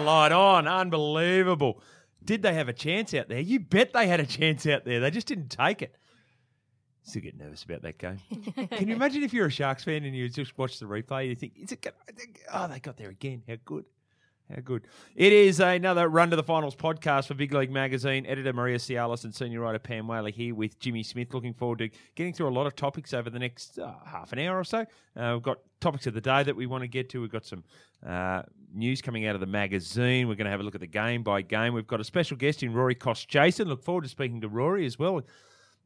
the light on. Unbelievable. Did they have a chance out there? You bet they had a chance out there. They just didn't take it. Still get nervous about that game. Can you imagine if you're a Sharks fan and you just watch the replay? You think, is it? Gonna, oh, they got there again. How good. How good. It is another Run to the Finals podcast for Big League Magazine. Editor Maria Cialis and senior writer Pam Whaley here with Jimmy Smith. Looking forward to getting through a lot of topics over the next uh, half an hour or so. Uh, we've got topics of the day that we want to get to. We've got some uh, news coming out of the magazine. We're going to have a look at the game by game. We've got a special guest in Rory Kostjasyn. Look forward to speaking to Rory as well.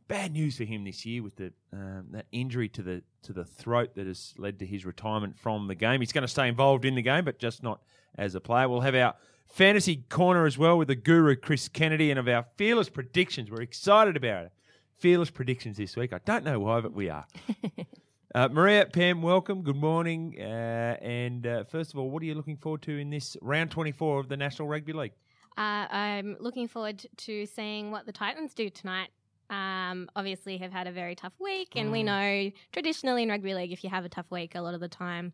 Bad news for him this year with the um, that injury to the to the throat that has led to his retirement from the game. He's going to stay involved in the game, but just not as a player. We'll have our fantasy corner as well with the guru Chris Kennedy and of our fearless predictions. We're excited about it. Fearless predictions this week. I don't know why, but we are. uh, Maria, Pam, welcome. Good morning. Uh, and uh, first of all, what are you looking forward to in this round 24 of the National Rugby League? Uh, I'm looking forward to seeing what the Titans do tonight. Um, obviously, have had a very tough week, and we know traditionally in rugby league, if you have a tough week, a lot of the time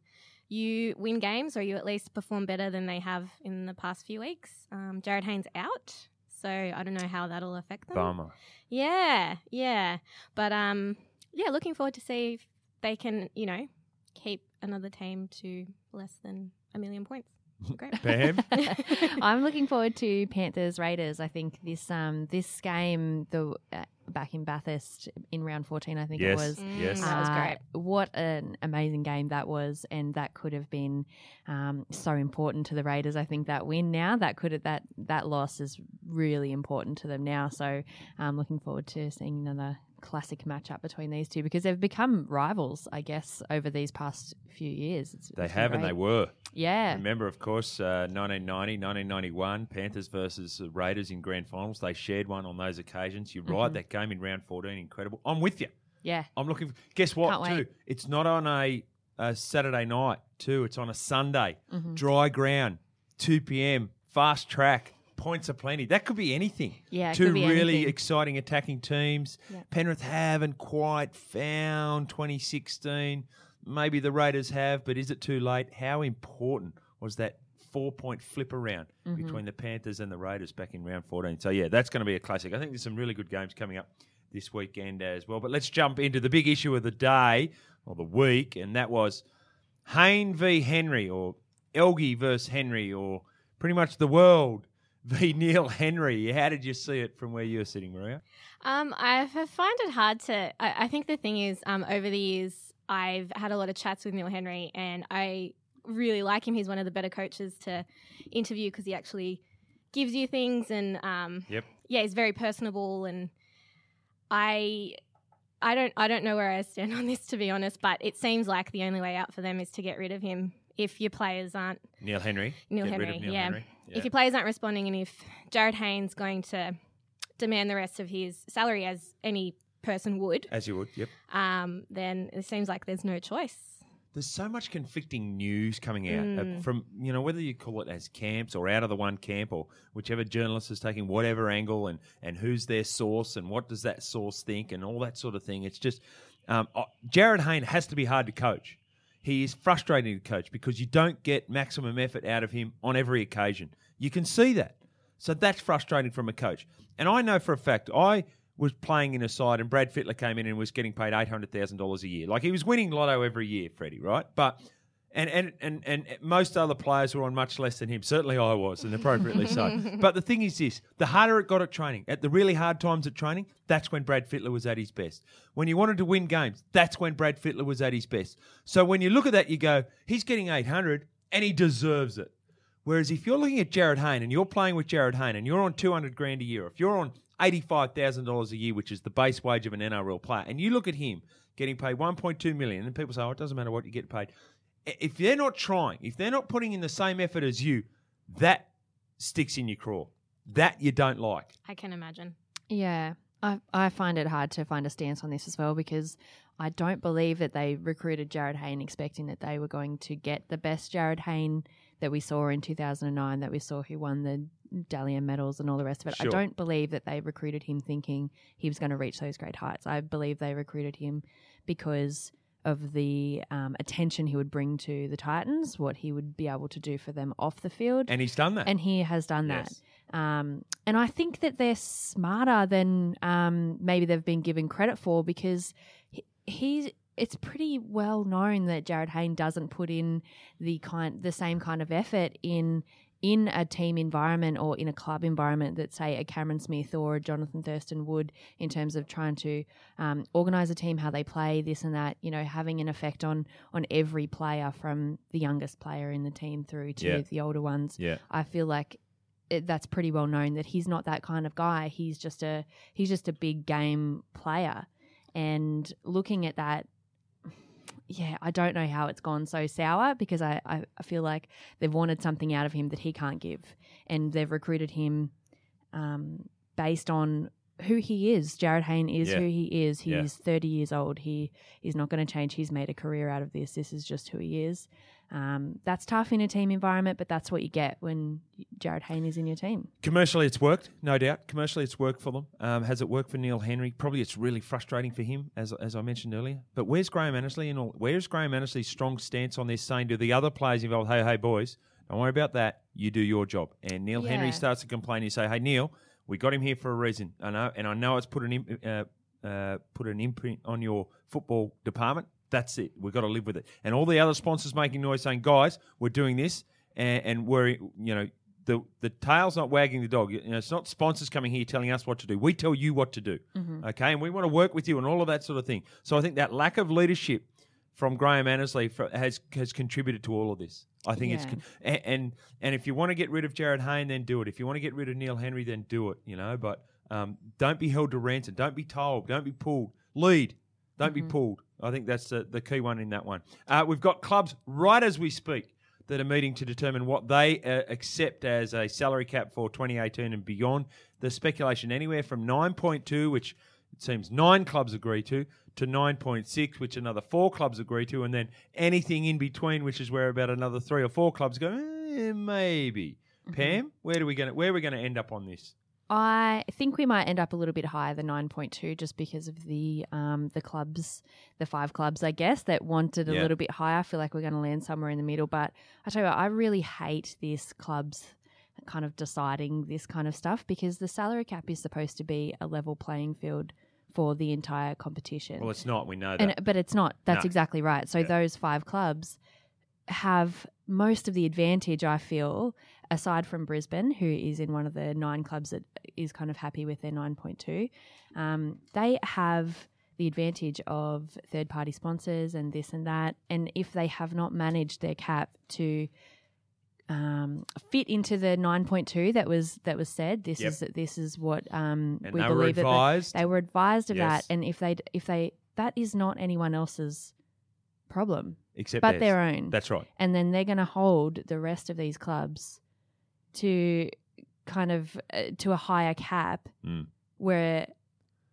you win games or you at least perform better than they have in the past few weeks. Um, Jarryd Hayne's out, so I don't know how that'll affect them. Bummer. Yeah, yeah, but um, yeah, looking forward to see they can, you know, keep another team to less than a million points. Great. Pam? I'm looking forward to Panthers Raiders. I think this um this game the uh, back in Bathurst in round 14 I think Yes, it was. yes. That was Uh, great. What an amazing game that was, and that could have been um, so important to the Raiders. I think that win now, that could have, that that loss is really important to them now. So I'm looking forward to seeing another classic matchup between these two because they've become rivals, I guess, over these past few years. It's, They it's have and they were. Yeah, Remember, of course, uh, 1990, 1991, Panthers versus Raiders in grand finals. They shared one on those occasions. You're Mm-hmm. right, that game in round 14, incredible. I'm with you. yeah. I'm looking. For, guess what? Can't too, wait. it's not on a, a Saturday night. Too, it's on a Sunday. Mm-hmm. Dry ground, 2 p.m. Fast track. Points are plenty. That could be anything. Yeah, two could be really anything. exciting attacking teams. Yeah. Penrith haven't quite found 2016. Maybe the Raiders have, but is it too late? How important was that four point flip around Mm-hmm. between the Panthers and the Raiders back in round 14? So, yeah, that's going to be a classic. I think there's some really good games coming up this weekend as well. But let's jump into the big issue of the day or the week, and that was Hayne v. Henry or Elgie versus Henry or pretty much the world v. Neil Henry. How did you see it from where you were sitting, Maria? Um, I find it hard to. I, I think the thing is, um, over the years, I've had a lot of chats with Neil Henry, and I really like him. He's one of the better coaches to interview because he actually gives you things, and um, Yep. yeah, he's very personable. And I, I don't, I don't know where I stand on this to be honest, but it seems like the only way out for them is to get rid of him if your players aren't Neil Henry. Neil Get Henry, rid of Neil yeah. Henry. If your players aren't responding and if Jarryd Hayne's going to demand the rest of his salary as any person would, As you would, yep. um, then it seems like there's no choice. There's so much conflicting news coming out Mm. uh, from, you know, whether you call it as camps or out of the one camp or whichever journalist is taking whatever angle and, and who's their source and what does that source think and all that sort of thing. It's just, um, uh, Jarryd Hayne has to be hard to coach. He is frustrating to coach because you don't get maximum effort out of him on every occasion. You can see that. So that's frustrating from a coach. And I know for a fact, I was playing in a side and Brad Fittler came in and was getting paid $800,000 a year. Like he was winning lotto every year, Freddie, right? But. And, and, and, and most other players were on much less than him. Certainly I was, and appropriately so. But the thing is this the harder it got at training, at the really hard times at training, that's when Brad Fittler was at his best. When you wanted to win games, that's when Brad Fittler was at his best. So when you look at that, you go, he's getting 800 and he deserves it. Whereas if you're looking at Jarryd Hayne and you're playing with Jarryd Hayne and you're on 200 grand a year, if you're on $85,000 a year, which is the base wage of an NRL player, and you look at him getting paid 1.2 million, and people say, oh, it doesn't matter what you get paid. I- If they're not trying, if they're not putting in the same effort as you, that sticks in your craw. That you don't like. I can imagine. Yeah, I I find it hard to find a stance on this as well because I don't believe that they recruited Jarryd Hayne expecting that they were going to get the best Jarryd Hayne that we saw in 2009, that we saw who won the Dally M medals and all the rest of it. Sure. I don't believe that they recruited him thinking he was going to reach those great heights. I believe they recruited him because of the um, attention he would bring to the Titans, what he would be able to do for them off the field, And he's done that. and he has done that. Um, and I think that they're smarter than um, maybe they've been given credit for because he, he's. It's pretty well known that Jarryd Hayne doesn't put in the kind, the same kind of effort in in a team environment or in a club environment that say a Cameron Smith or a Jonathan Thurston would in terms of trying to um, organize a team, how they play, this and that. You know, having an effect on on every player from the youngest player in the team through to Yeah. the older ones. yeah. I feel like it, that's pretty well known that he's not that kind of guy. He's just a he's just a big game player, and looking at that, yeah, I don't know how it's gone so sour because I, I, I feel like they've wanted something out of him that he can't give, and they've recruited him um, based on who he is. Jarryd Hayne is Yeah. who he is. He's Yeah. 30 years old. He is not going to change. He's made a career out of this. This is just who he is. Um, that's tough in a team environment, but that's what you get when Jarryd Hayne is in your team. Commercially, it's worked, no doubt. Commercially, it's worked for them. Um, has it worked for Neil Henry? Probably it's really frustrating for him, as, as I mentioned earlier. But where's Graham Annesley and? Where's Graham Annesley's strong stance on this, saying to the other players involved, "Hey, hey, boys, don't worry about that. You do your job." And Neil Henry starts to complain. You say, "Hey, Neil, we got him here for a reason. I know, and I know it's put an im- uh, uh, put an imprint on your football department. That's it. We've got to live with it." And all the other sponsors making noise, saying, "Guys, we're doing this, and, and we're you know." The, the tail's not wagging the dog. You know, it's not sponsors coming here telling us what to do. We tell you what to do. Okay. And we want to work with you and all of that sort of thing. So I think that lack of leadership from Graham Annesley fro- has has contributed to all of this. I think it's con- and, and and if you want to get rid of Jarryd Hayne, then do it. If you want to get rid of Neil Henry, then do it. You know, but um, don't be held to ransom. Don't be told. Don't be pulled. Lead. Don't be pulled. I think that's the, the key one in that one. Uh, we've got clubs right as we speak that are meeting to determine what they uh, accept as a salary cap for 2018 and beyond. The speculation anywhere from 9.2, which it seems nine clubs agree to, to 9.6, which another four clubs agree to, and then anything in between, which is where about another three or four clubs go, eh, maybe. Pam, where do we going where are we going to end up on this? I think we might end up a little bit higher than 9.2 just because of the um, the clubs, the five clubs, I guess, that wanted a Yeah. little bit higher. I feel like we're going to land somewhere in the middle. But I tell you what, I really hate this clubs kind of deciding this kind of stuff because the salary cap is supposed to be a level playing field for the entire competition. Well, it's not. We know that. And, but it's not. That's No. exactly right. So Yeah. those five clubs have most of the advantage, I feel, aside from Brisbane, who is in one of the nine clubs that is kind of happy with their 9.2. Um, they have the advantage of third party sponsors and this and that. And if they have not managed their cap to um, fit into the 9.2 that was that was said, this Yep. is this is what um, we they were believe the- they were advised of Yes. that, and if they if they that is not anyone else's problem, except but theirs. their own. That's right. and then they're going to hold the rest of these clubs to kind of uh, to a higher cap Mm. where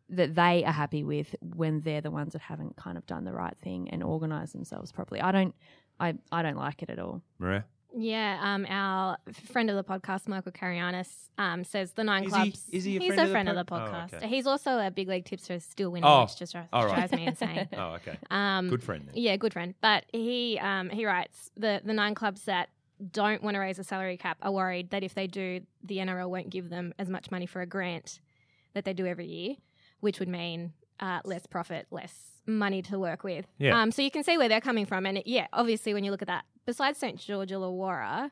that they are happy with when they're the ones that haven't kind of done the right thing and organized themselves properly. I don't I I don't like it at all. Maria? Yeah, um, our friend of the podcast, Michael Carayannis, um, says the nine Is he- clubs. is he a he's friend a of the friend of the Oh, podcast. okay. He's also a big league tipster, still winning, Oh, which just drives, right. me insane. Oh, okay. Um, Good friend. Then. Yeah, good friend. But he um, he writes the the nine clubs that don't want to raise the salary cap are worried that if they do, the NRL won't give them as much money for a grant that they do every year, which would mean uh, less profit, less money to work with. Yeah. Um, so you can see where they're coming from, and it, yeah, obviously when you look at that, besides St George Illawarra,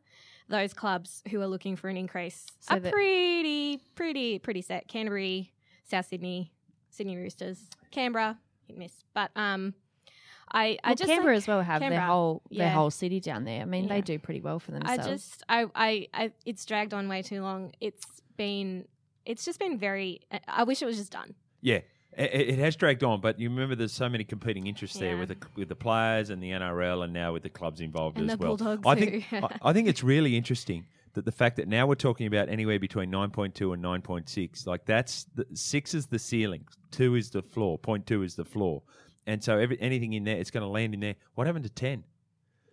those clubs who are looking for an increase So are that- pretty, pretty, pretty set. Canterbury, South Sydney, Sydney Roosters, Canberra, hit and miss, but um. I, I Well, just Canberra like- as well have their Canberra, whole their yeah. whole city down there. I mean, Yeah. they do pretty well for themselves. I just I, I I it's dragged on way too long. It's been it's just been very. I- I wish it was just done. Yeah. It, it has dragged on, but you remember there's so many competing interests there with the with the players and the NRL, and now with the clubs involved And as the well. Bulldogs I think too. I, I think it's really interesting that the fact that now we're talking about anywhere between 9.2 and 9.6, like that's the, six is the ceiling, two is the floor, point two is the floor, and so every, anything in there, it's going to land in there. What happened to ten?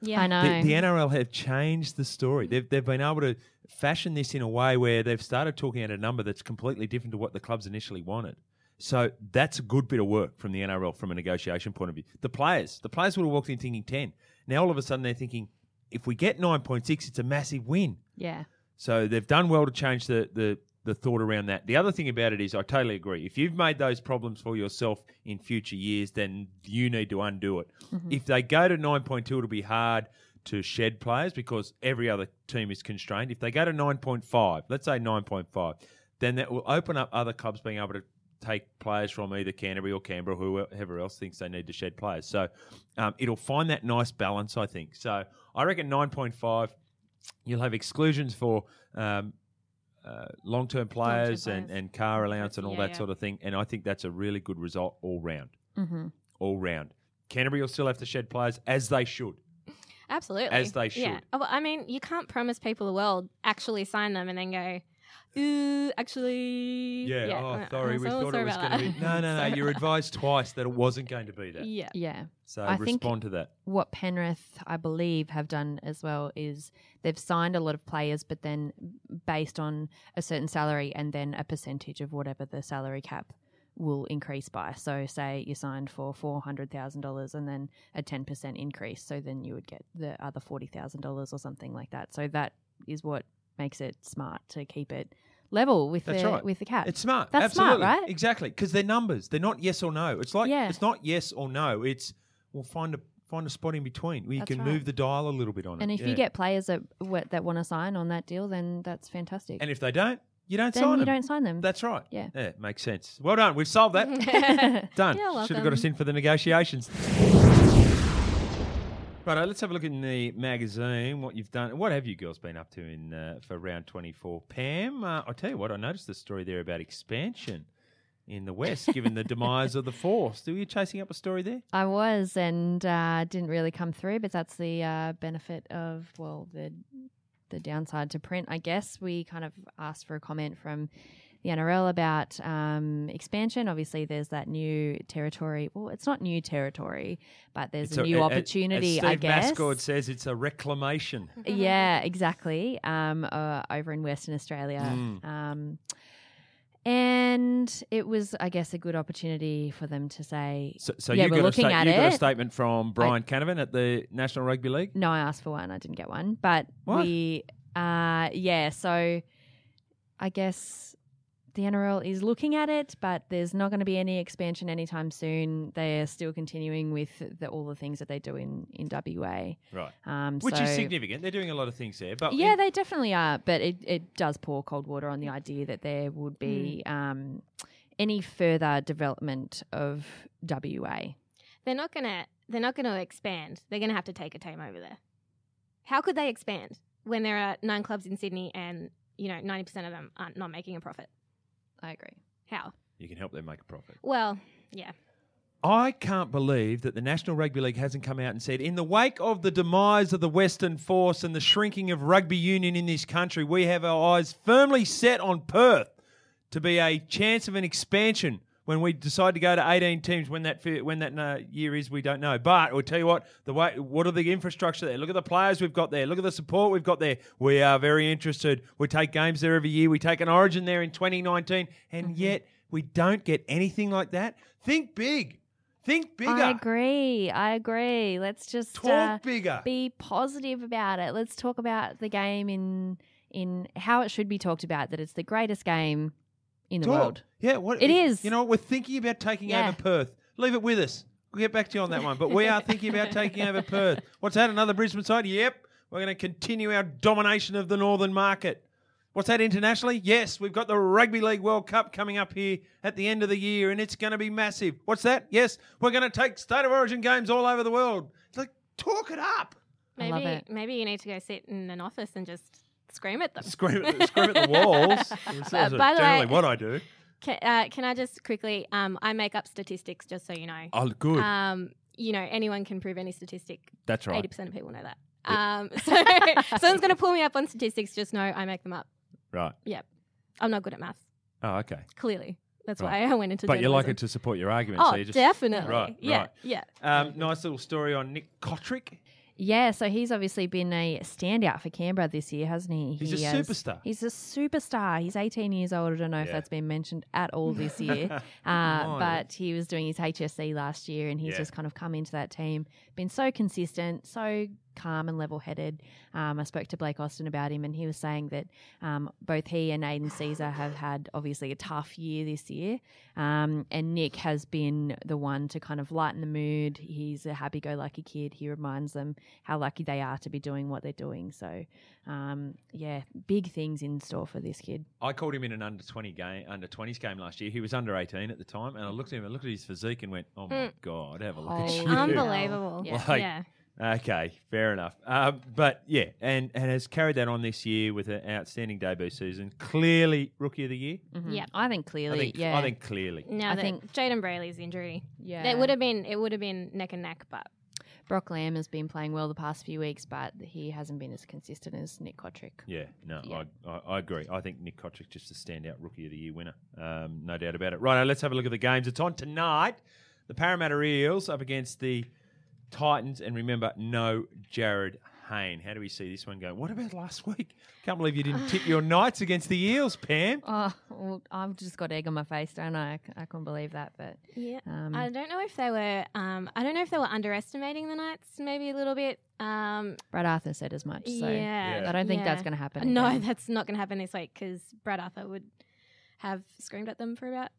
Yeah, I know. The, the NRL have changed the story. They've, they've been able to fashion this in a way where they've started talking at a number that's completely different to what the clubs initially wanted. So that's a good bit of work from the NRL from a negotiation point of view. The players, the players would have walked in thinking 10. Now all of a sudden they're thinking, if we get 9.6, it's a massive win. Yeah. So they've done well to change the, the, the thought around that. The other thing about it is, I totally agree. If you've made those problems for yourself in future years, then you need to undo it. Mm-hmm. If they go to 9.2, it'll be hard to shed players because every other team is constrained. If they go to 9.5, let's say 9.5, then that will open up other clubs being able to take players from either Canterbury or Canberra, whoever else thinks they need to shed players. So um, it'll find that nice balance, I think. So I reckon 9.5, you'll have exclusions for um, uh, long-term players, And, players. and car allowance and all Yeah, that yeah. sort of thing. And I think that's a really good result all round. Mm-hmm. All round. Canterbury will still have to shed players as they should. Absolutely. As they should. Oh, well, I mean, you can't promise people the world, actually sign them, and then go, ooh, actually. Yeah. uh, oh, sorry, uh, we so thought it was going to be. No, no, no. You were advised twice that it wasn't going to be that. that. Yeah. Yeah. So I think- respond to that. what Penrith, I believe, have done as well is they've signed a lot of players, but then based on a certain salary and then a percentage of whatever the salary cap will increase by. So, say you signed for four hundred thousand dollars and then a ten percent increase, so then you would get the other forty thousand dollars or something like that. So that is what makes it smart to keep it level with That's the right. with the cap. It's smart. That's smart, right? Exactly. Because they're numbers. They're not yes or no. It's like Yeah. it's not yes or no. It's we'll find a find a spot in between where you That's can right. move the dial a little bit on it. and it. if Yeah. you get players that what, that want to sign on that deal, then that's fantastic. and if they don't, you don't then sign you them. don't sign them. That's right. Yeah. Yeah, makes sense. Well done. We've solved that. Done. You're Should have got us in for the negotiations. Right, let's have a look in the magazine. What you've done. What have you girls been up to in uh, for round twenty four? Pam, uh, I'll tell you what. I noticed the story there about expansion in the west, given the demise of the force. Were you chasing up a story there? I was and uh, didn't really come through, but that's the uh, benefit of well the the downside to print, I guess. We kind of asked for a comment from the NRL about um, expansion. Obviously, there's that new territory. Well, it's not new territory, but there's a, new a- a- opportunity. I guess. Mascord says it's a reclamation. Yeah, exactly. Um, uh, over in Western Australia. Mm. Um, and it was, I guess, a good opportunity for them to say, So, so Yeah, you, we're got a looking sta- at you got a statement from Brian Canavan at the National Rugby League. No, I asked for one. I didn't get one. But What? we, uh, yeah. So I guess the NRL is looking at it, but there's not going to be any expansion anytime soon. They are still continuing with the, all the things that they do in in WA. Right. Um, Which so, is significant. They're doing a lot of things there. But Yeah, in- they definitely are. But it, it does pour cold water on the idea that there would be um, any further development of WA. They're not gonna. They're not gonna expand. They're gonna have to take a team over there. How could they expand when there are nine clubs in Sydney and you know ninety percent of them aren't not making a profit? I agree. How? you can help them make a profit. Well, yeah. I can't believe that the National Rugby League hasn't come out and said, in the wake of the demise of the Western Force and the shrinking of rugby union in this country, we have our eyes firmly set on Perth to be a chance of an expansion. When we decide to go to 18 teams, when that when that uh, year is, we don't know. But I'll tell you what, the way what are the infrastructure there? Look at the players we've got there. Look at the support we've got there. We are very interested. We take games there every year. We take an Origin there in 2019, and yet we don't get anything like that. Think big. Think bigger. I agree. I agree. Let's just Talk uh, bigger. be positive about it. Let's talk about the game in in how it should be talked about. That it's the greatest game in the Talk. world. Yeah, what It is. You know what? We're thinking about taking Yeah. over Perth. Leave it with us. We'll get back to you on that one. But we are thinking about taking over Perth. What's that? Another Brisbane side? Yep. We're going to continue our domination of the northern market. What's that internationally? Yes, we've got the Rugby League World Cup coming up here at the end of the year, and it's going to be massive. What's that? Yes, we're going to take State of Origin games all over the world. It's like, talk it up. I Maybe love it. maybe you need to go sit in an office and just scream at them. Scream at, scream at the walls. That's by the way- generally what I do. Can, uh, can I just quickly? Um, I make up statistics just so you know. Oh, good. Um, you know, anyone can prove any statistic. That's right. Eighty percent of people know that. Um, so someone's going to pull me up on statistics. Just know I make them up. Right. Yep, I'm not good at maths. Oh, okay. Clearly, that's Right. why I went into. But you like it to support your argument. Oh, so you just, definitely. Right, Yeah, right. yeah. Um, nice little story on Nick Cotric. Yeah, so he's obviously been a standout for Canberra this year, hasn't he? He's he a has- superstar. He's a superstar. He's 18 years old. I don't know if that's been mentioned at all this year, uh, but he was doing his HSC last year, and he's Yeah. just kind of come into that team, been so consistent, so calm and level-headed. Um, I spoke to Blake Austin about him, and he was saying that um, both he and Aidan Sezer have had obviously a tough year this year, um, and Nick has been the one to kind of lighten the mood. He's a happy-go-lucky kid. He reminds them how lucky they are to be doing what they're doing. So, um, yeah, big things in store for this kid. I called him in an under twenty game, under twenties game last year. He was under eighteen at the time, and I looked at him, I looked at his physique, and went, "Oh my Mm. god, have a look Holy at you." Unbelievable. Yeah. Like- yeah. Okay, fair enough. Um, but yeah, and, and has carried that on this year with an outstanding debut season. Clearly, rookie of the year. Mhm. Yep. I think clearly, I think. yeah. I think clearly. Now I that think- Jayden Brailey's injury, yeah. it would have been it would have been neck and neck, but Brock Lamb has been playing well the past few weeks, but he hasn't been as consistent as Nick Cotric. Yeah, no, Yeah. I, I, I agree. I think Nick Cotric's just a standout rookie of the year winner. Um, no doubt about it. Right, let's have a look at the games. It's on tonight. The Parramatta Eels up against the Titans, and remember, no Jarryd Hayne. How do we see this one go? What about last week? Can't believe you didn't tip your Knights against the Eels, Pam. Oh, well, I've just got egg on my face, don't I? I, c- I couldn't believe that, but yeah. um, I don't know if they were. Um, I don't know if they were underestimating the Knights, maybe a little bit. Um, Brad Arthur said as much. So yeah, I don't think that's going to happen. No, again. that's not going to happen this week because Brad Arthur would have screamed at them for about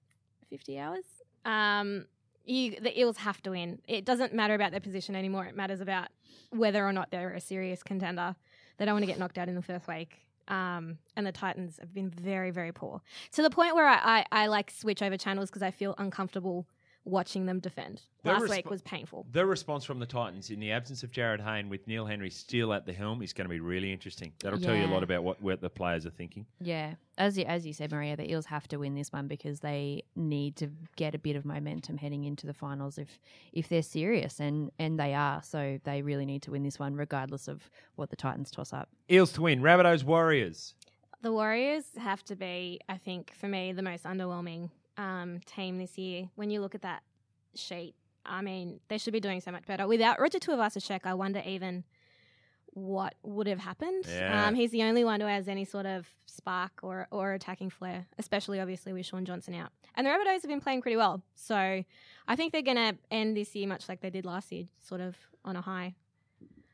fifty hours. Um, you, the Eels have to win. It doesn't matter about their position anymore. It matters about whether or not they're a serious contender. They don't want to get knocked out in the first week. Um, and the Titans have been very, very poor to the point where I, I, I like switch over channels because I feel uncomfortable watching them defend. Their Last resp- week was painful. The response from the Titans in the absence of Jarryd Hayne with Neil Henry still at the helm is going to be really interesting. That'll tell you a lot about what, what the players are thinking. Yeah, as you, as you said, Maria, the Eels have to win this one because they need to get a bit of momentum heading into the finals if if they're serious, and and they are. So they really need to win this one, regardless of what the Titans toss up. Eels to win. Rabbitohs Warriors. The Warriors have to be, I think, for me, the most underwhelming um, team this year. When you look at that sheet, I mean, they should be doing so much better. Without Roger Tuivasa-Sheck, I wonder even what would have happened. Yeah. Um, he's the only one who has any sort of spark or, or attacking flair, especially obviously with Shaun Johnson out. And the Rabbitohs have been playing pretty well. So I think they're going to end this year much like they did last year, sort of on a high.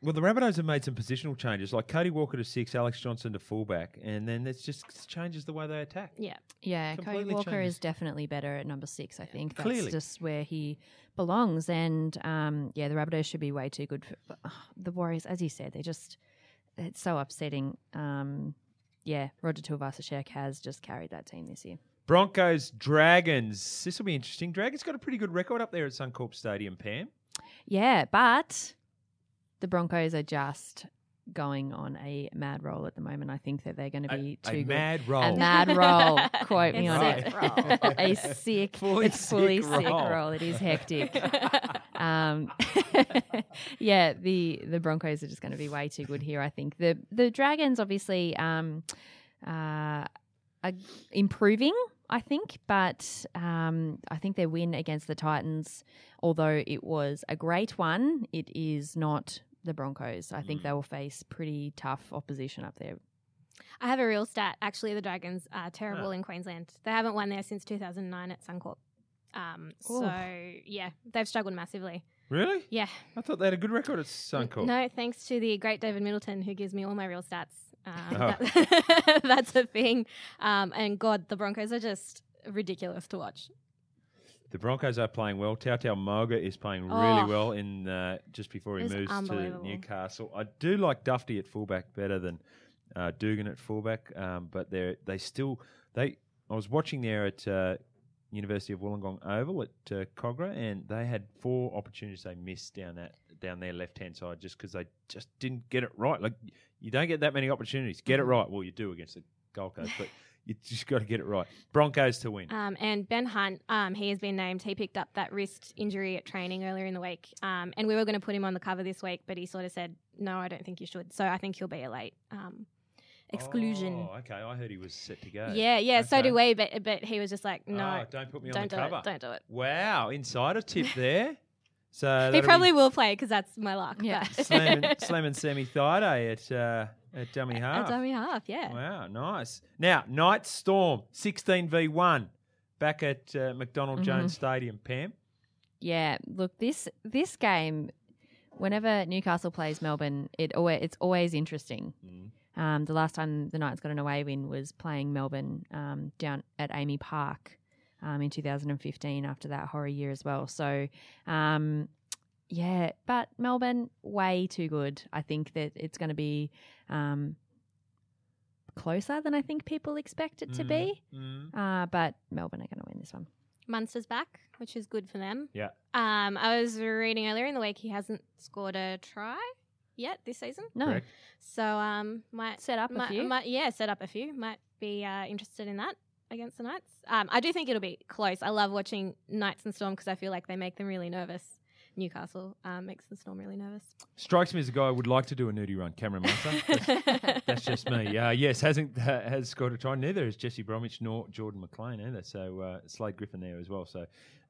Well, the Rabbitohs have made some positional changes, like Cody Walker to six, Alex Johnson to fullback, and then it just changes the way they attack. Yeah. Yeah, Cody Walker changes. is definitely better at number six. I think that's Clearly. just where he belongs. And um, yeah, the Rabbitohs should be way too good. For, but, uh, the Warriors, as you said, they're just it's so upsetting. Um, yeah, Roger Tuivasa-Sheck has just carried that team this year. Broncos Dragons. This will be interesting. Dragons got a pretty good record up there at Suncorp Stadium, Pam. Yeah, but the Broncos are just going on a mad roll at the moment. I think that they're going to be a too good. mad roll. A mad roll. Quote me on it. roll. a sick, Fully it's fully sick sick roll. roll. It is hectic. um, yeah, the the Broncos are just going to be way too good here. I think the the Dragons obviously um, uh, are improving. I think, but um, I think their win against the Titans, although it was a great one, it is not the Broncos. I think Mm. they will face pretty tough opposition up there. I have a real stat. Actually, the Dragons are terrible Ah. in Queensland. They haven't won there since 2009 at Suncorp. Um, so, yeah, they've struggled massively. really? Yeah. I thought they had a good record at Suncorp. No, thanks to the great David Middleton, who gives me all my real stats. Um, Oh. that- that's a thing. Um, and God, the Broncos are just ridiculous to watch. The Broncos are playing well. Tautau Moga is playing really Oh. well in uh, just before he moves to. Newcastle. I do like Dufty at fullback better than uh, Dugan at fullback, um, but they they still they. I was watching there at uh, University of Wollongong Oval at uh, Kogarah, and they had four opportunities they missed down that down their left hand side just because they just didn't get it right. Like you don't get that many opportunities. Get it Mm-hmm. right. Well, you do against the Gold Coast, but you just got to get it right. Broncos to win. Um, and Ben Hunt, um, he has been named. He picked up that wrist injury at training earlier in the week. Um, and we were going to put him on the cover this week, but he sort of said, no, I don't think you should. So I think he'll be a late um, exclusion. Oh, okay. I heard he was set to go. Yeah, yeah, so do we, but but he was just like, no, Oh, don't put me on don't the do cover. it, don't do it. Wow, insider tip there. So he that'll be probably will play because that's my luck. Yeah. but- Slam and, Slam and Semi Thigh at uh, at dummy half. At dummy half, yeah. Wow, nice. Now, Night Storm, 16 v 1, back at uh, McDonald Jones Stadium. Pam? Yeah, look this this game. Whenever Newcastle plays Melbourne, it always it's always interesting. Um, the last time the Knights got an away win was playing Melbourne um, down at AAMI Park um, in 2015 after that horror year as well. So, um, yeah, but Melbourne way too good. I think that it's going to be um, closer than I think people expect it to be. Mm. Uh, but Melbourne are going to win this one. Munster's back, which is good for them. Yeah. Um, I was reading earlier in the week he hasn't scored a try yet this season, No, Correct. so um, might set up a few. might- yeah, set up a few. Might be uh, interested in that against the Knights. Um, I do think it'll be close. I love watching Knights and Storm because I feel like they make them really nervous. Newcastle um, makes the Storm really nervous. Strikes me as a guy who would like to do a nudie run, Cameron Munster. That's, that's just me. Uh, yes, hasn't uh, has scored a try. Neither has Jesse Bromwich nor Jordan McLean either. So uh, Slade Griffin there as well. So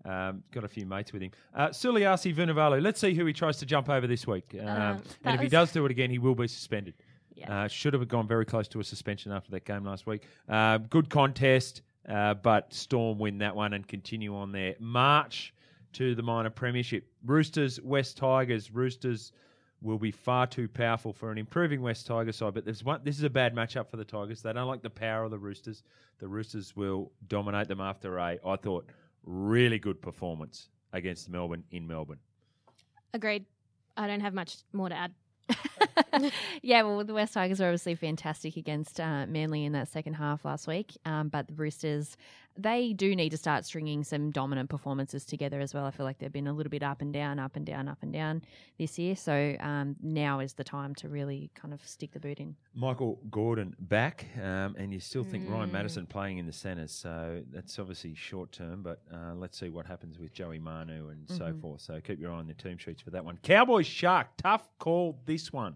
um, got a few mates with him. Uh, Suliasi Vunivalu. Let's see who he tries to jump over this week. Um, and if he does do it again, he will be suspended. Yeah. Uh, should have gone very close to a suspension after that game last week. Uh, good contest, uh, but Storm win that one and continue on their march to the minor premiership. Roosters, West Tigers. Roosters will be far too powerful for an improving West Tiger side, but there's one, this is a bad matchup for the Tigers. They don't like the power of the Roosters. The Roosters will dominate them after a, I thought, really good performance against Melbourne in Melbourne. Agreed. I don't have much more to add. yeah, well, the West Tigers were obviously fantastic against uh, Manly in that second half last week. Um, but the Roosters, they do need to start stringing some dominant performances together as well. I feel like they've been a little bit up and down, up and down, up and down this year. So um, now is the time to really kind of stick the boot in. Michael Gordon back, um, and you still think Ryan Matterson playing in the centres, so that's obviously short term. But uh, let's see what happens with Joey Manu and so forth. So keep your eye on the team sheets for that one. Cowboys Shark, tough call this one.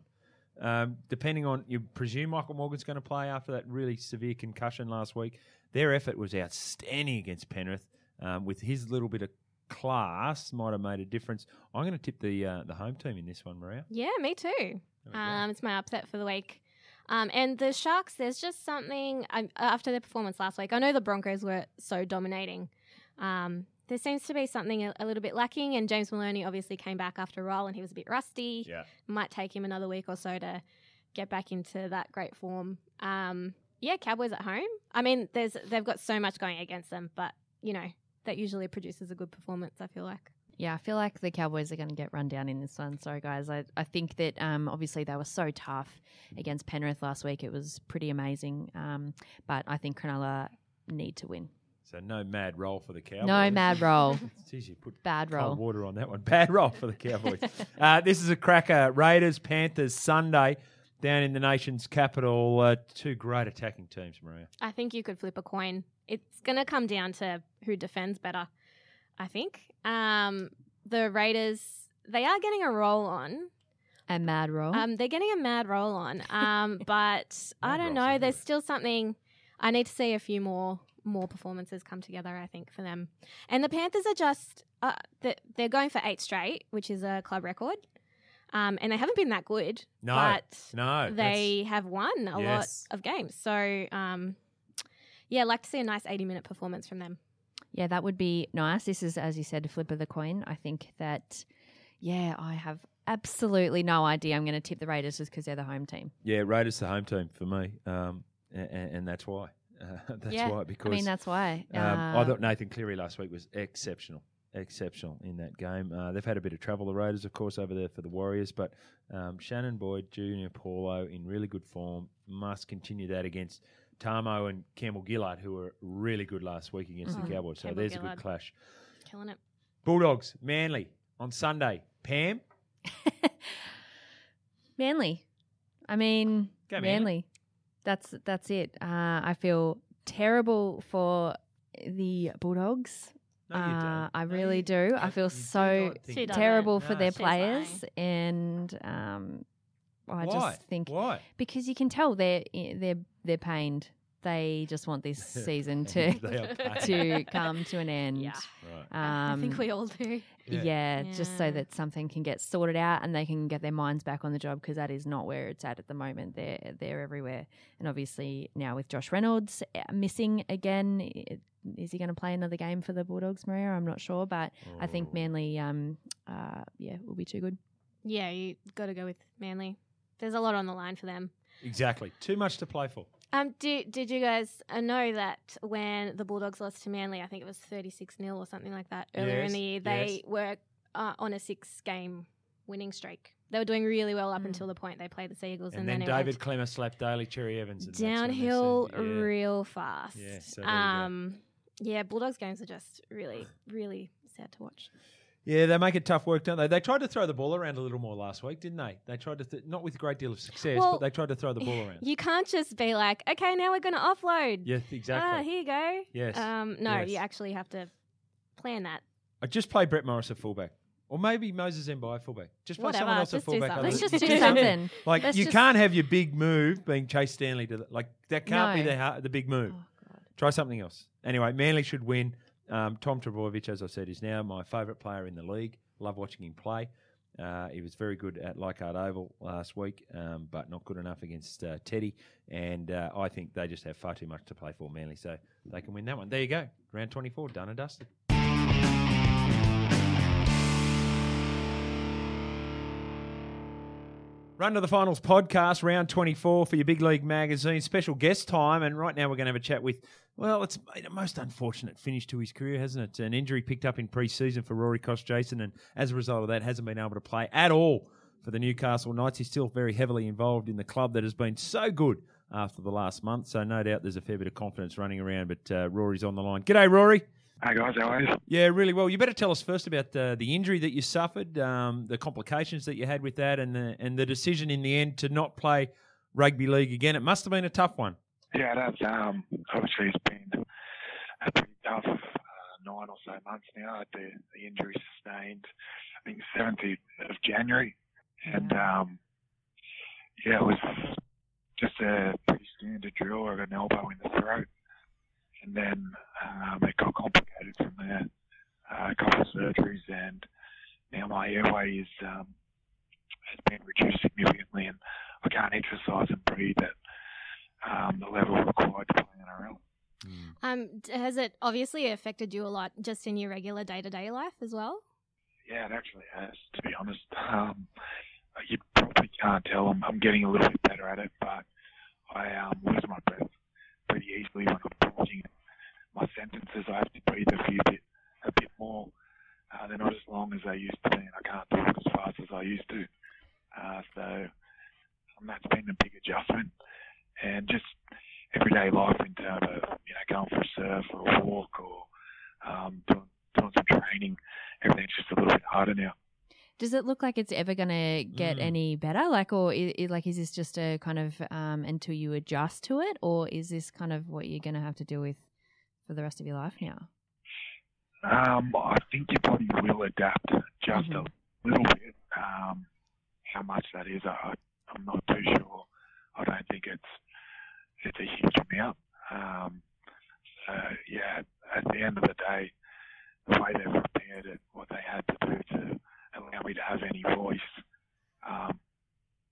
Um, depending on you presume Michael Morgan's going to play after that really severe concussion last week. Their effort was outstanding against Penrith. Um, with his little bit of class, might have made a difference. I'm going to tip the uh, the home team in this one, Maria. Yeah, me too. There we go. Um, it's my upset for the week. Um, and the Sharks, there's just something um, after their performance last week. I know the Broncos were so dominating. Um, there seems to be something a, a little bit lacking, and James Maloney obviously came back after a roll and he was a bit rusty. Yeah. Might take him another week or so to get back into that great form. Um, yeah, Cowboys at home. I mean, there's they've got so much going against them, but you know that usually produces a good performance. I feel like. Yeah, I feel like the Cowboys are going to get run down in this one. Sorry, guys. I, I think that um, obviously they were so tough against Penrith last week. It was pretty amazing. Um, but I think Cronulla need to win. So no mad roll for the Cowboys. No mad roll. Jeez, you put Bad cold roll. water on that one. Bad roll for the Cowboys. uh, this is a cracker. Raiders, Panthers, Sunday down in the nation's capital. Uh, two great attacking teams, Maria. I think you could flip a coin. It's going to come down to who defends better. I think um, the Raiders they are getting a roll on. A mad roll. Um, they're getting a mad roll on. Um, but I don't know. everywhere. There's still something. I need to see a few more more performances come together. I think for them, and the Panthers are just uh, they're, they're going for eight straight, which is a club record. Um, and they haven't been that good. No, but no, they have won a Yes. lot of games. So, um, yeah, like to see a nice 80 minute performance from them. yeah, that would be nice. This is, as you said, a flip of the coin. I think that, yeah, I have absolutely no idea. I'm going to tip the Raiders just because they're the home team. Yeah, Raiders the home team for me, um, and, and that's why. Uh, that's yeah, why because I mean, that's why. Um, I Uh, thought Nathan Cleary last week was exceptional, exceptional in that game. Uh, they've had a bit of travel, the Raiders, of course, over there for the Warriors, but um, Shannon Boyd, Junior Paulo in really good form. Must continue that against Tamou and Campbell Gillard, who were really good last week against Mhm. the Cowboys. So Campbell there's a good clash. Killing it. Bulldogs, Manly on Sunday. Pam, Manly. I mean, Go Manly. Manly. That's that's it. Uh, I feel terrible for the Bulldogs. No, you Uh, don't. I No, really you- do. I no, feel so not that. terrible for No. their players, lying. and um, I Why? just think Why? because you can tell they're they're they're pained. they just want this season to They are paying. to come to an end. Yeah. Right. I think Um, we all do. Yeah. yeah. just so that something can get sorted out and they can get their minds back on the job because that is not where it's at at the moment. They're they're everywhere, and obviously now with Josh Reynolds uh, missing again, i- is he going to play another game for the Bulldogs, Maria? I'm not sure, but I think Oh. Manly, um, uh, yeah, will be too good. Yeah, you got to go with Manly. There's a lot on the line for them. Exactly. Too much to play for. Um, did did you guys uh, know that when the Bulldogs lost to Manly, I think it was thirty six 0 or something like that earlier Yes, in the year, they yes. were uh, on a six game winning streak. They were doing really well up Mm. until the point they played the Seagulls, And, and, then, it David went Klemmer slapped Daly Cherry Evans. and that's downhill said, yeah. real fast. Yeah, so there you go. um, yeah, Bulldogs games are just really, really sad to watch. Yeah, they make it tough work, don't they? They tried to throw the ball around a little more last week, didn't they? They tried to, th- not with a great deal of success, Well, but they tried to throw the ball around. You can't just be like, okay, now we're going to offload. Yes, exactly. Ah, here you go. Yes, Um, no, yes. you actually have to plan that. I just play Brett Morris at fullback. Or maybe Moses Mbye at fullback. Just play someone else at just do fullback. something. Let's just do do something. Like Let's you can't have your big move being Chase Stanley to the, like that can't be the the big move. Oh, God. Try something else. Anyway, Manly should win. Um, Tom Trbojevic, as I said, is now my favourite player in the league. Love watching him play. Uh, he was very good at Leichhardt Oval last week, um, but not good enough against uh, Teddy. And uh, I think they just have far too much to play for, Manly, so they can win that one. There you go. Round 24, done and dusted. Run to the Finals podcast, round 24 for your Big League magazine. Special guest time. And right now we're going to have a chat with, well, it's been a most unfortunate finish to his career, hasn't it? An injury picked up in pre season for Rory Kostjasyn. And as a result of that, hasn't been able to play at all for the Newcastle Knights. He's still very heavily involved in the club that has been so good after the last month. So no doubt there's a fair bit of confidence running around. But uh, Rory's on the line. G'day, Rory. Hi guys, how are you? Yeah, really well. You better tell us first about uh, the injury that you suffered, um, the complications that you had with that, and the and the decision in the end to not play rugby league again. It must have been a tough one. Yeah, that's um obviously it's been a pretty tough uh, nine or so months now. The, the injury sustained, I think seventeenth of January, and um yeah, it was just a pretty standard drill. of an elbow in the throat, and then um, it got complicated from there. Uh, a couple of surgeries, and now my airway is um, has been reduced significantly, and I can't exercise and breathe at um, the level required to play NRL. Um, has it obviously affected you a lot just in your regular day to day life as well? Yeah, it actually has, to be honest. Um, you probably can't tell. I'm, I'm getting a little bit better at it, but I um, lose my breath pretty easily when I'm talking. My sentences, I have to breathe a few bit, a bit more. Uh, they're not as long as they used to be, and I can't talk as fast as I used to. Uh, so um, that's been a big adjustment, and just everyday life in terms of you know going for a surf or a walk or um, doing doing some training. Everything's just a little bit harder now. Does it look like it's ever going to get Mm. any better? Like, or i i like, is this just a kind of um, until you adjust to it, or is this kind of what you're going to have to deal with for the rest of your life now? Um, I think your body will adapt just Mhm. a little bit. Um, how much that is, I, I'm not too sure. I don't think it's it's a huge amount. Um, so yeah, at the end of the day, the way they've repaired it, what they had to do to allow me to have any voice, um,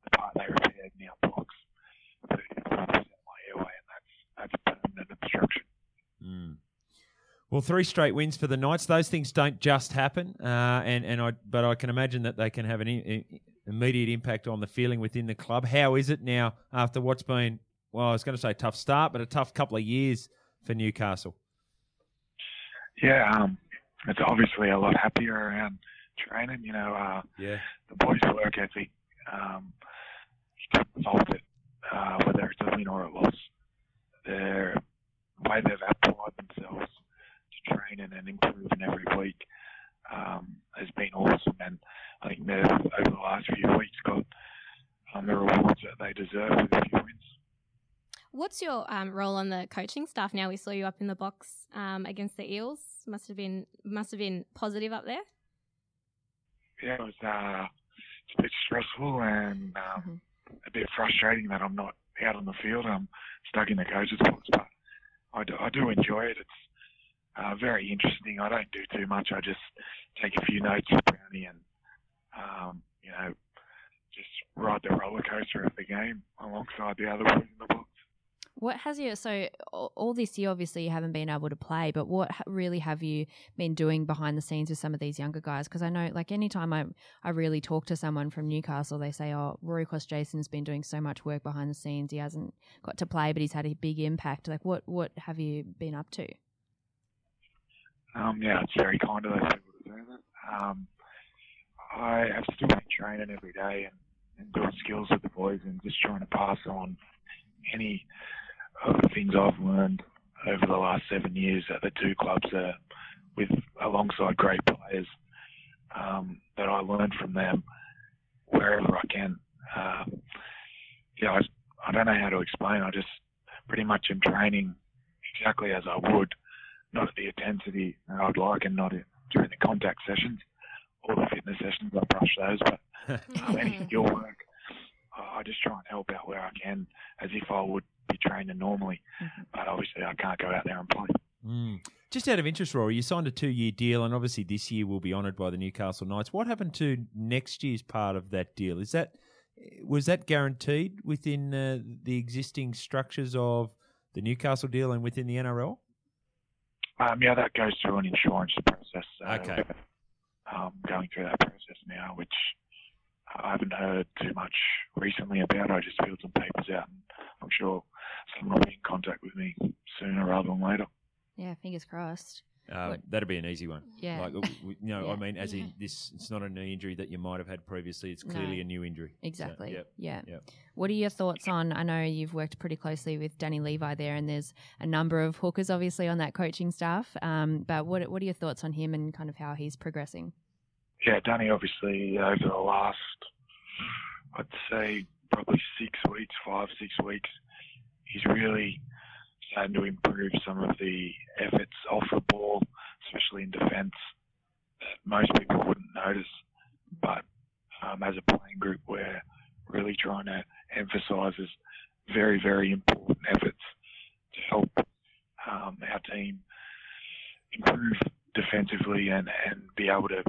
the part they repaired now blocks 35% of my airway, and that's that's permanent obstruction. Mm. Well, three straight wins for the Knights. Those things don't just happen, uh, and and I but I can imagine that they can have an I- immediate impact on the feeling within the club. How is it now after what's been well? I was going to say tough start, but a tough couple of years for Newcastle. Yeah, um, it's obviously a lot happier around training. You know, uh, Yeah, the boys' work ethic, um, you can't fault it, uh, whether it's a win or a loss. Their the way they've applied themselves to training and improving every week um, has been awesome, and I think they've over the last few weeks got um, the rewards that they deserve with a few wins. What's your um, role on the coaching staff now? We saw you up in the box um, against the Eels. Must have been must have been positive up there. Yeah, it was uh, it's a bit stressful and um, a bit frustrating that I'm not out on the field. I'm stuck in the coach's box, but I do, I do enjoy it. It's uh, very interesting. I don't do too much. I just take a few notes for Brownie and um, you know just ride the roller coaster of the game alongside the other boys in the box. What has you so all this year? Obviously, you haven't been able to play, but what really have you been doing behind the scenes with some of these younger guys? Because I know, like, anytime I I really talk to someone from Newcastle, they say, "Oh, Rory Kostjasyn's been doing so much work behind the scenes. He hasn't got to play, but he's had a big impact." Like, what what have you been up to? Um, yeah, it's very kind of those people to say that. Um, I have still been training every day and, and build skills with the boys and just trying to pass on any things I've learned over the last seven years at the two clubs uh, with alongside great players um, that I learned from them wherever I can. Um, yeah, I, I don't know how to explain. I just pretty much am training exactly as I would not at the intensity that I'd like and not during the contact sessions or the fitness sessions. I brush those, but um, any skill work, I I just try and help out where I can as if I would be training normally. But obviously, I can't go out there and play. Mm. Just out of interest, Rory, you signed a two-year deal, and obviously this year will be honoured by the Newcastle Knights. What happened to next year's part of that deal? Is that was that guaranteed within uh, the existing structures of the Newcastle deal and within the NRL? Um, yeah, that goes through an insurance process. So Okay. Um, going through that process now, which I haven't heard too much recently about. it. I just filled some papers out, and I'm sure someone will be in contact with me sooner rather than later. Yeah, fingers crossed. Uh, that'd be an easy one. Yeah. Like, w- w- you know, I mean, as Yeah. in this, it's not a knee injury that you might have had previously. It's clearly No. a new injury. So, Exactly. yep. Yeah. Yep. What are your thoughts on? I know you've worked pretty closely with Danny Levi there, and there's a number of hookers obviously on that coaching staff. Um, but what what are your thoughts on him and kind of how he's progressing? Yeah, Danny, obviously, over the last, I'd say, probably six weeks, five, six weeks, he's really starting to improve some of the efforts off the ball, especially in defence, that most people wouldn't notice. But um, as a playing group, we're really trying to emphasise his very, very important efforts to help um, our team improve defensively and, and be able to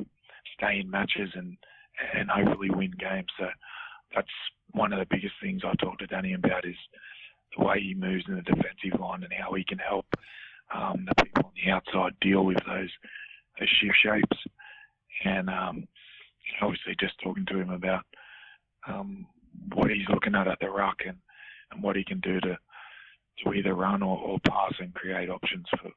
stay in matches and and hopefully win games. So that's one of the biggest things I talk to Danny about is the way he moves in the defensive line and how he can help um, the people on the outside deal with those those shift shapes. And um, obviously, just talking to him about um, what he's looking at at the ruck and, and what he can do to to either run or, or pass and create options for,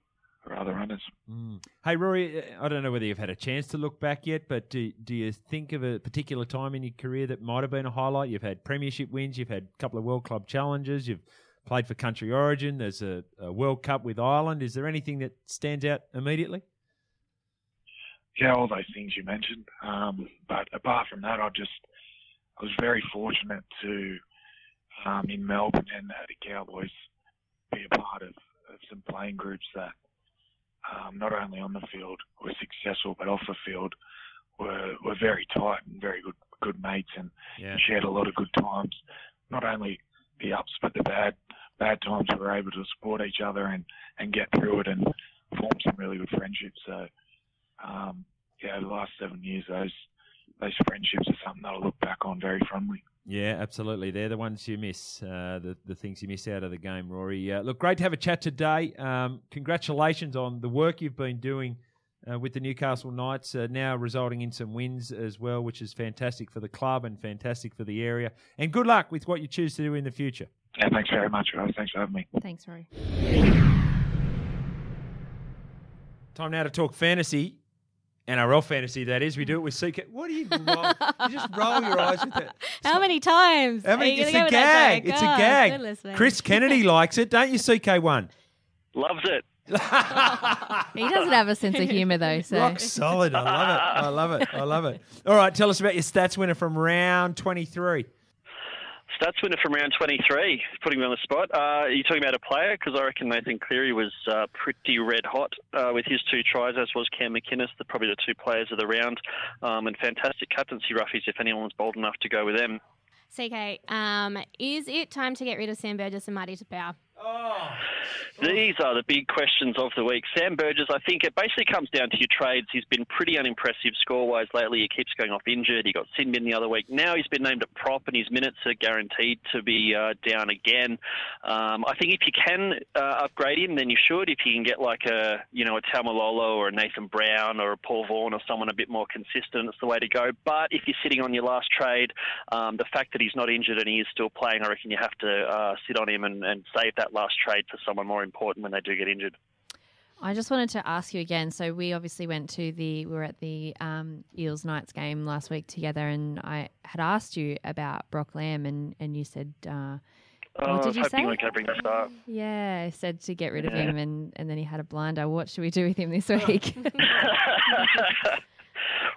for other runners. Mm. Hey, Rory, uh, I don't know whether you've had a chance to look back yet, but do, do you think of a particular time in your career that might have been a highlight? You've had premiership wins, you've had a couple of World Club challenges, you've played for country origin, there's a, a World Cup with Ireland. Is there anything that stands out immediately? yeah, all those things you mentioned. Um, but apart from that, I just I was very fortunate to um, in Melbourne and the Cowboys be a part of, of some playing groups that um, not only on the field were successful, but off the field were were very tight and very good good mates and Yeah. shared a lot of good times. Not only the ups, but the bad bad times. We were able to support each other and and get through it and form some really good friendships. So um, yeah, the last seven years, those those friendships are something that I look back on very fondly. Yeah, absolutely. They're the ones you miss, uh, the, the things you miss out of the game, Rory. Uh, look, great to have a chat today. Um, congratulations on the work you've been doing uh, with the Newcastle Knights, uh, now resulting in some wins as well, which is fantastic for the club and fantastic for the area. And good luck with what you choose to do in the future. Yeah, thanks very much, guys. Thanks for having me. Thanks, Rory. Time now to talk fantasy. NRL fantasy, that is. We do it with CK. What do you roll? you just roll your eyes with it. How many times? How many? Are you It's gonna a go with that gag. joke? It's a gag. goodness. Chris Kennedy likes it, don't you, CK1? Loves it. He doesn't have a sense of humour though, so Rock solid. I love it. I love it. I love it. All right, tell us about your stats winner from round 23. Stats winner from round 23, putting me on the spot. Uh, are you talking about a player? Because I reckon Nathan Cleary was uh, pretty red hot uh, with his two tries, as was Cam McInnes, the, probably the two players of the round. Um, and fantastic captaincy roughies if anyone's bold enough to go with them. CK, um, is it time to get rid of Sam Burgess and Marty Taupau? These are the big questions of the week. Sam Burgess, I think it basically comes down to your trades. He's been pretty unimpressive score-wise lately. He keeps going off injured. He got sin bin the other week. Now he's been named at prop, and his minutes are guaranteed to be uh, down again. Um, I think if you can uh, upgrade him, then you should. If you can get like a you know a Taumalolo or a Nathan Brown or a Paul Vaughan or someone a bit more consistent, it's the way to go. But if you're sitting on your last trade, um, the fact that he's not injured and he is still playing, I reckon you have to uh, sit on him and, and save that last trade for someone more important when they do get injured. I just wanted to ask you again. So we obviously went to the we were at the um, Eels Knights game last week together, and I had asked you about Brock Lamb, and and you said. Uh, Oh, what I was did you hoping say? we could bring this up. Yeah, I said to get rid of him, and, and then he had a blinder. What should we do with him this week?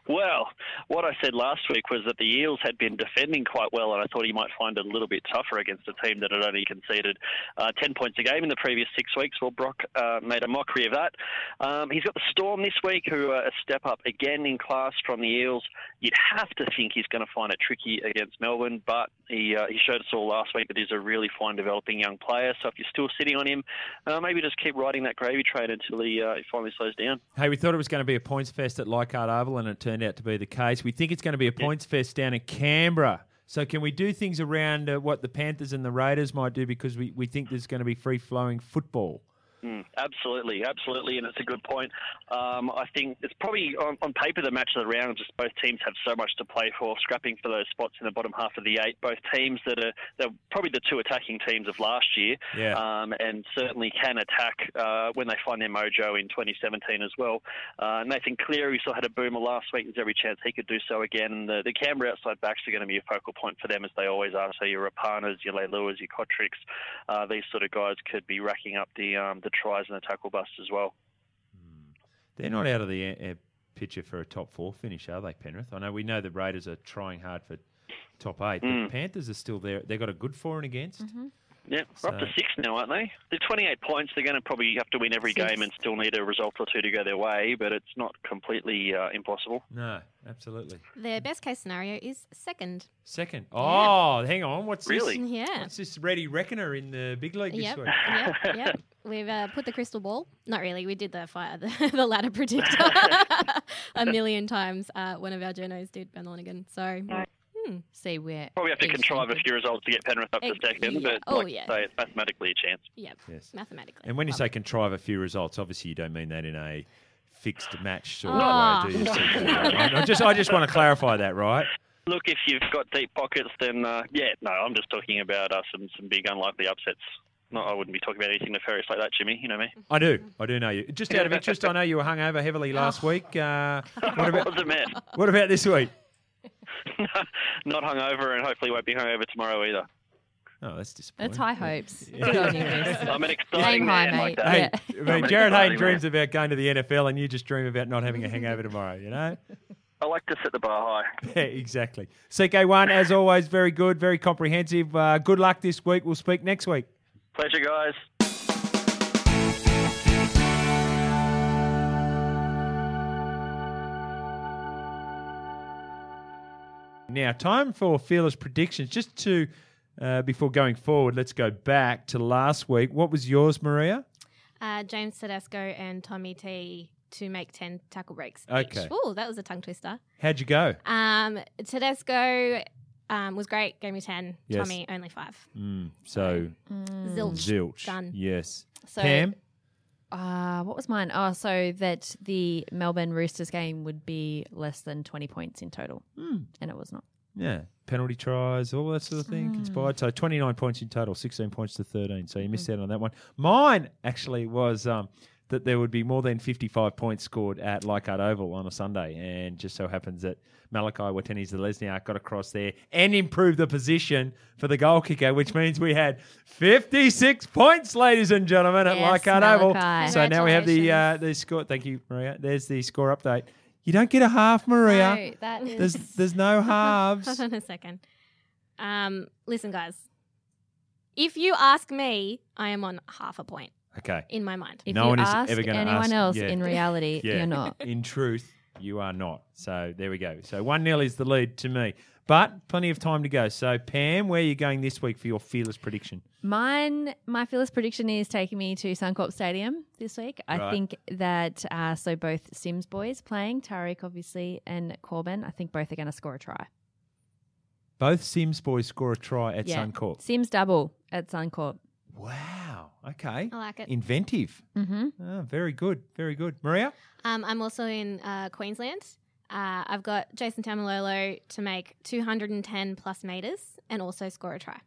well, what I said last week was that the Eels had been defending quite well, and I thought he might find it a little bit tougher against a team that had only conceded uh, 10 points a game in the previous six weeks. Well, Brock uh, made a mockery of that. Um, he's got the Storm this week, who are a step up again in class from the Eels. You'd have to think he's going to find it tricky against Melbourne, but he, uh, he showed us all last week that he's a really fine developing young player. So if you're still sitting on him, uh, maybe just keep riding that gravy train until he, uh, he finally slows down. Hey, we thought it was going to be a points fest at Leichhardt Oval, and it turned out to be the case. We think it's going to be a points fest down in Canberra. So, can we do things around uh, what the Panthers and the Raiders might do because we, we think there's going to be free flowing football? Mm, absolutely, absolutely, and it's a good point. Um, I think it's probably on, on paper the match of the round. Just both teams have so much to play for, scrapping for those spots in the bottom half of the eight. Both teams that are they're probably the two attacking teams of last year, Yeah. um, and certainly can attack uh, when they find their mojo in 2017 as well. Uh, Nathan Cleary still had a boomer last week. There's every chance he could do so again. And the, the Canberra outside backs are going to be a focal point for them as they always are. So your Rapanas, your Leiluas, your Cotrics, uh, these sort of guys could be racking up the um, the tries and a tackle bust as well. They're not out of the uh, uh, picture for a top four finish, are they, Penrith? I know we know the Raiders are trying hard for top eight, but Mm. the Panthers are still there. They've got a good for and against. Yeah, we're up to six now, aren't they? They're 28 points. They're going to probably have to win every Six. game and still need a result or two to go their way, but it's not completely uh, impossible. No, absolutely. Their best case scenario is second. Second. Oh, hang on. What's Really? this? Yeah. What's this ready reckoner in the big league this Yep, week? yep, yep. We've uh, put the crystal ball. Not really. We did the fire, the, the ladder predictor a million times. Uh, one of our journos did, Ben Lonigan. So, hmm, See where Probably have to contrive a few results to get Penrith up to second, yeah. but Oh, like yeah. I say, it's mathematically a chance. yep, Yes. mathematically. And when you Love say contrive a few results, obviously you don't mean that in a fixed match sort Ah. of way, do you? CK? I just, I just want to clarify that, right? Look, if you've got deep pockets, then uh, yeah, no, I'm just talking about uh, some some big unlikely upsets. No, I wouldn't be talking about anything nefarious like that, Jimmy. You know me. I do, I do know you. Just out of interest, I know you were hungover heavily last week. Uh, what about What's it, man? what about this week? Not hungover, and hopefully won't be hungover tomorrow either. Oh, that's disappointing. That's high hopes. Yeah. Good on you, Chris. I'm an exciting Aim high, man like mate. that. Hey, Yeah. I mean, Jarryd Hayne exciting dreams about going to the NFL, and you just dream about not having a hangover tomorrow. You know? I like to set the bar high. Yeah, exactly. CK1, as always, very good, very comprehensive. Uh, good luck this week. We'll speak next week. Pleasure, guys. Now, time for fearless predictions. Just to, uh, before going forward, let's go back to last week. What was yours, Maria? Uh, James Tedesco and Tommy T to make 10 tackle breaks. Okay. Oh, that was a tongue twister. How'd you go? Um, Tedesco um, was great, gave me 10. Yes. Tommy, only 5. Mm, so, Zilch. zilch. Done. Yes. So, Pam? Uh, what was mine? Oh, so that the Melbourne Roosters game would be less than 20 points in total. Mm, And it was not. yeah. Penalty tries, all that sort of thing conspired. So 29 points in total, 16 points to 13. So you missed out on that one. Mine actually was um, that there would be more than 55 points scored at Leichhardt Oval on a Sunday. And just so happens that Malakai Watene-Zelezniak got across there and improved the position for the goal kicker, which means we had 56 points, ladies and gentlemen, at Yes, Leichhardt Oval. So now we have the uh, the score. Thank you, Maria. There's the score update. You don't get a half, Maria. No, that is. There's there's no halves. Hold on a second. Um, listen, guys. If you ask me, I am on half a point Okay. in my mind. if no you one is ask ever gonna anyone ask- else, yeah. in reality, Yeah. you're not. In truth, you are not. So there we go. So 1 0 is the lead to me. but plenty of time to go. So, Pam, where are you going this week for your fearless prediction? Mine, my fearless prediction is taking me to Suncorp Stadium this week. I Right. think that uh, so both Sims boys playing Tariq obviously and Korbin. I think both are going to score a try. Both Sims boys score a try at yeah, Suncorp. Sims double at Suncorp. Wow. Okay. I like it. Inventive. Mm-hmm. Oh, very good. Very good. Maria? Um, I'm also in uh, Queensland. Uh, I've got Jason Taumalolo to make 210 plus meters and also score a try.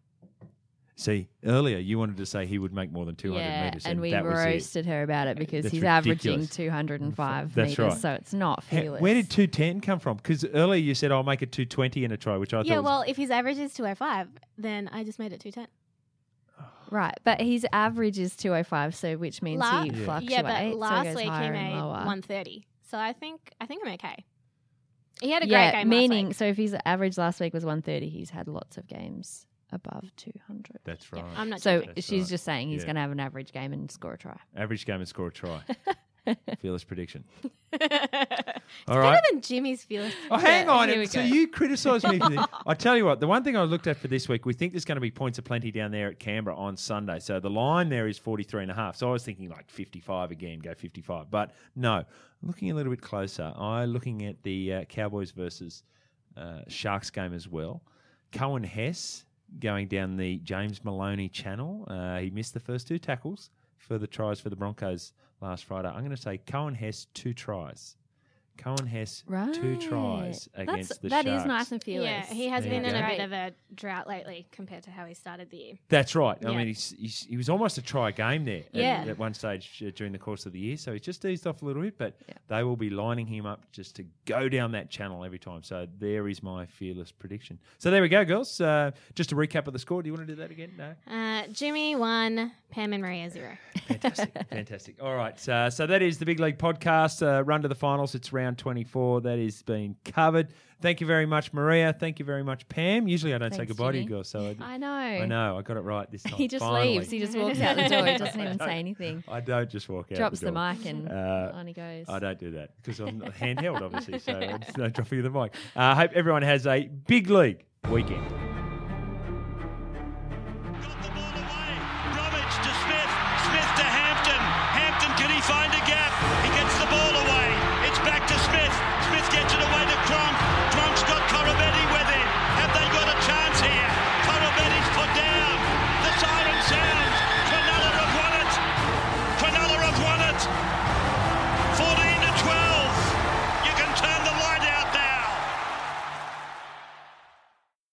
See, earlier you wanted to say he would make more than 200 Yeah, metres. and we that was it. roasted her about it because That's he's averaging 205 That's meters, right. so it's not Ha- Where did 210 come from? Because earlier you said I'll make it 220 in a try, which I yeah, thought was well, if his average is 205, then I just made it 210. Right, but his average is 205, so which means La- he Yeah. fluctuates. yeah, but last goes week he made 130. So I think I think I'm okay. He had a yeah, great game meaning last week. so if his average last week was 130, he's had lots of games above 200. That's Yeah, right. I'm not So joking. She's right. just saying he's Yeah. going to have an average game and score a try. Average game and score a try. Fearless prediction. it's All right. better than Jimmy's feeling. Oh, hang on. here So you criticise me for this. I tell you what, the one thing I looked at for this week, we think there's going to be points aplenty down there at Canberra on Sunday. So the line there is 43 and a half. So I was thinking like 55 again, go 55. But no, looking a little bit closer, I'm looking at the uh, Cowboys versus uh, Sharks game as well. Coen Hess going down the James Maloney channel. Uh, he missed the first two tackles for the tries for the Broncos last Friday. I'm going to say Coen Hess, two tries. Coen Hess, two tries against That's, the That is Sharks. nice and fearless. Yeah, he has There been you in a bit of a drought lately compared to how he started the year. That's right. I mean, he's, he's, he was almost a try a game there at- Yeah. at, one stage uh, during the course of the year. So he's just eased off a little bit, but Yeah. they will be lining him up just to go down that channel every time. So there is my fearless prediction. So there we go, girls. Uh, just a recap of the score. Do you want to do that again? No? Uh, Jimmy one, Pam and Maria zero. Fantastic. Fantastic. All right. So, so that is the Big League podcast. Uh, run to the finals. It's round 24. That is being covered. Thank you very much, Maria. Thank you very much, Pam. Usually I don't say Thanks, goodbye to you girls. So I, I know. I know. I got it right this time. He just Finally. leaves. He just walks out the door. He doesn't even say anything. I don't just walk out. Drops the, the, mic and Uh, on he goes. I don't do that because I'm handheld, obviously. So it's no dropping of the mic. Uh, I hope everyone has a big league weekend.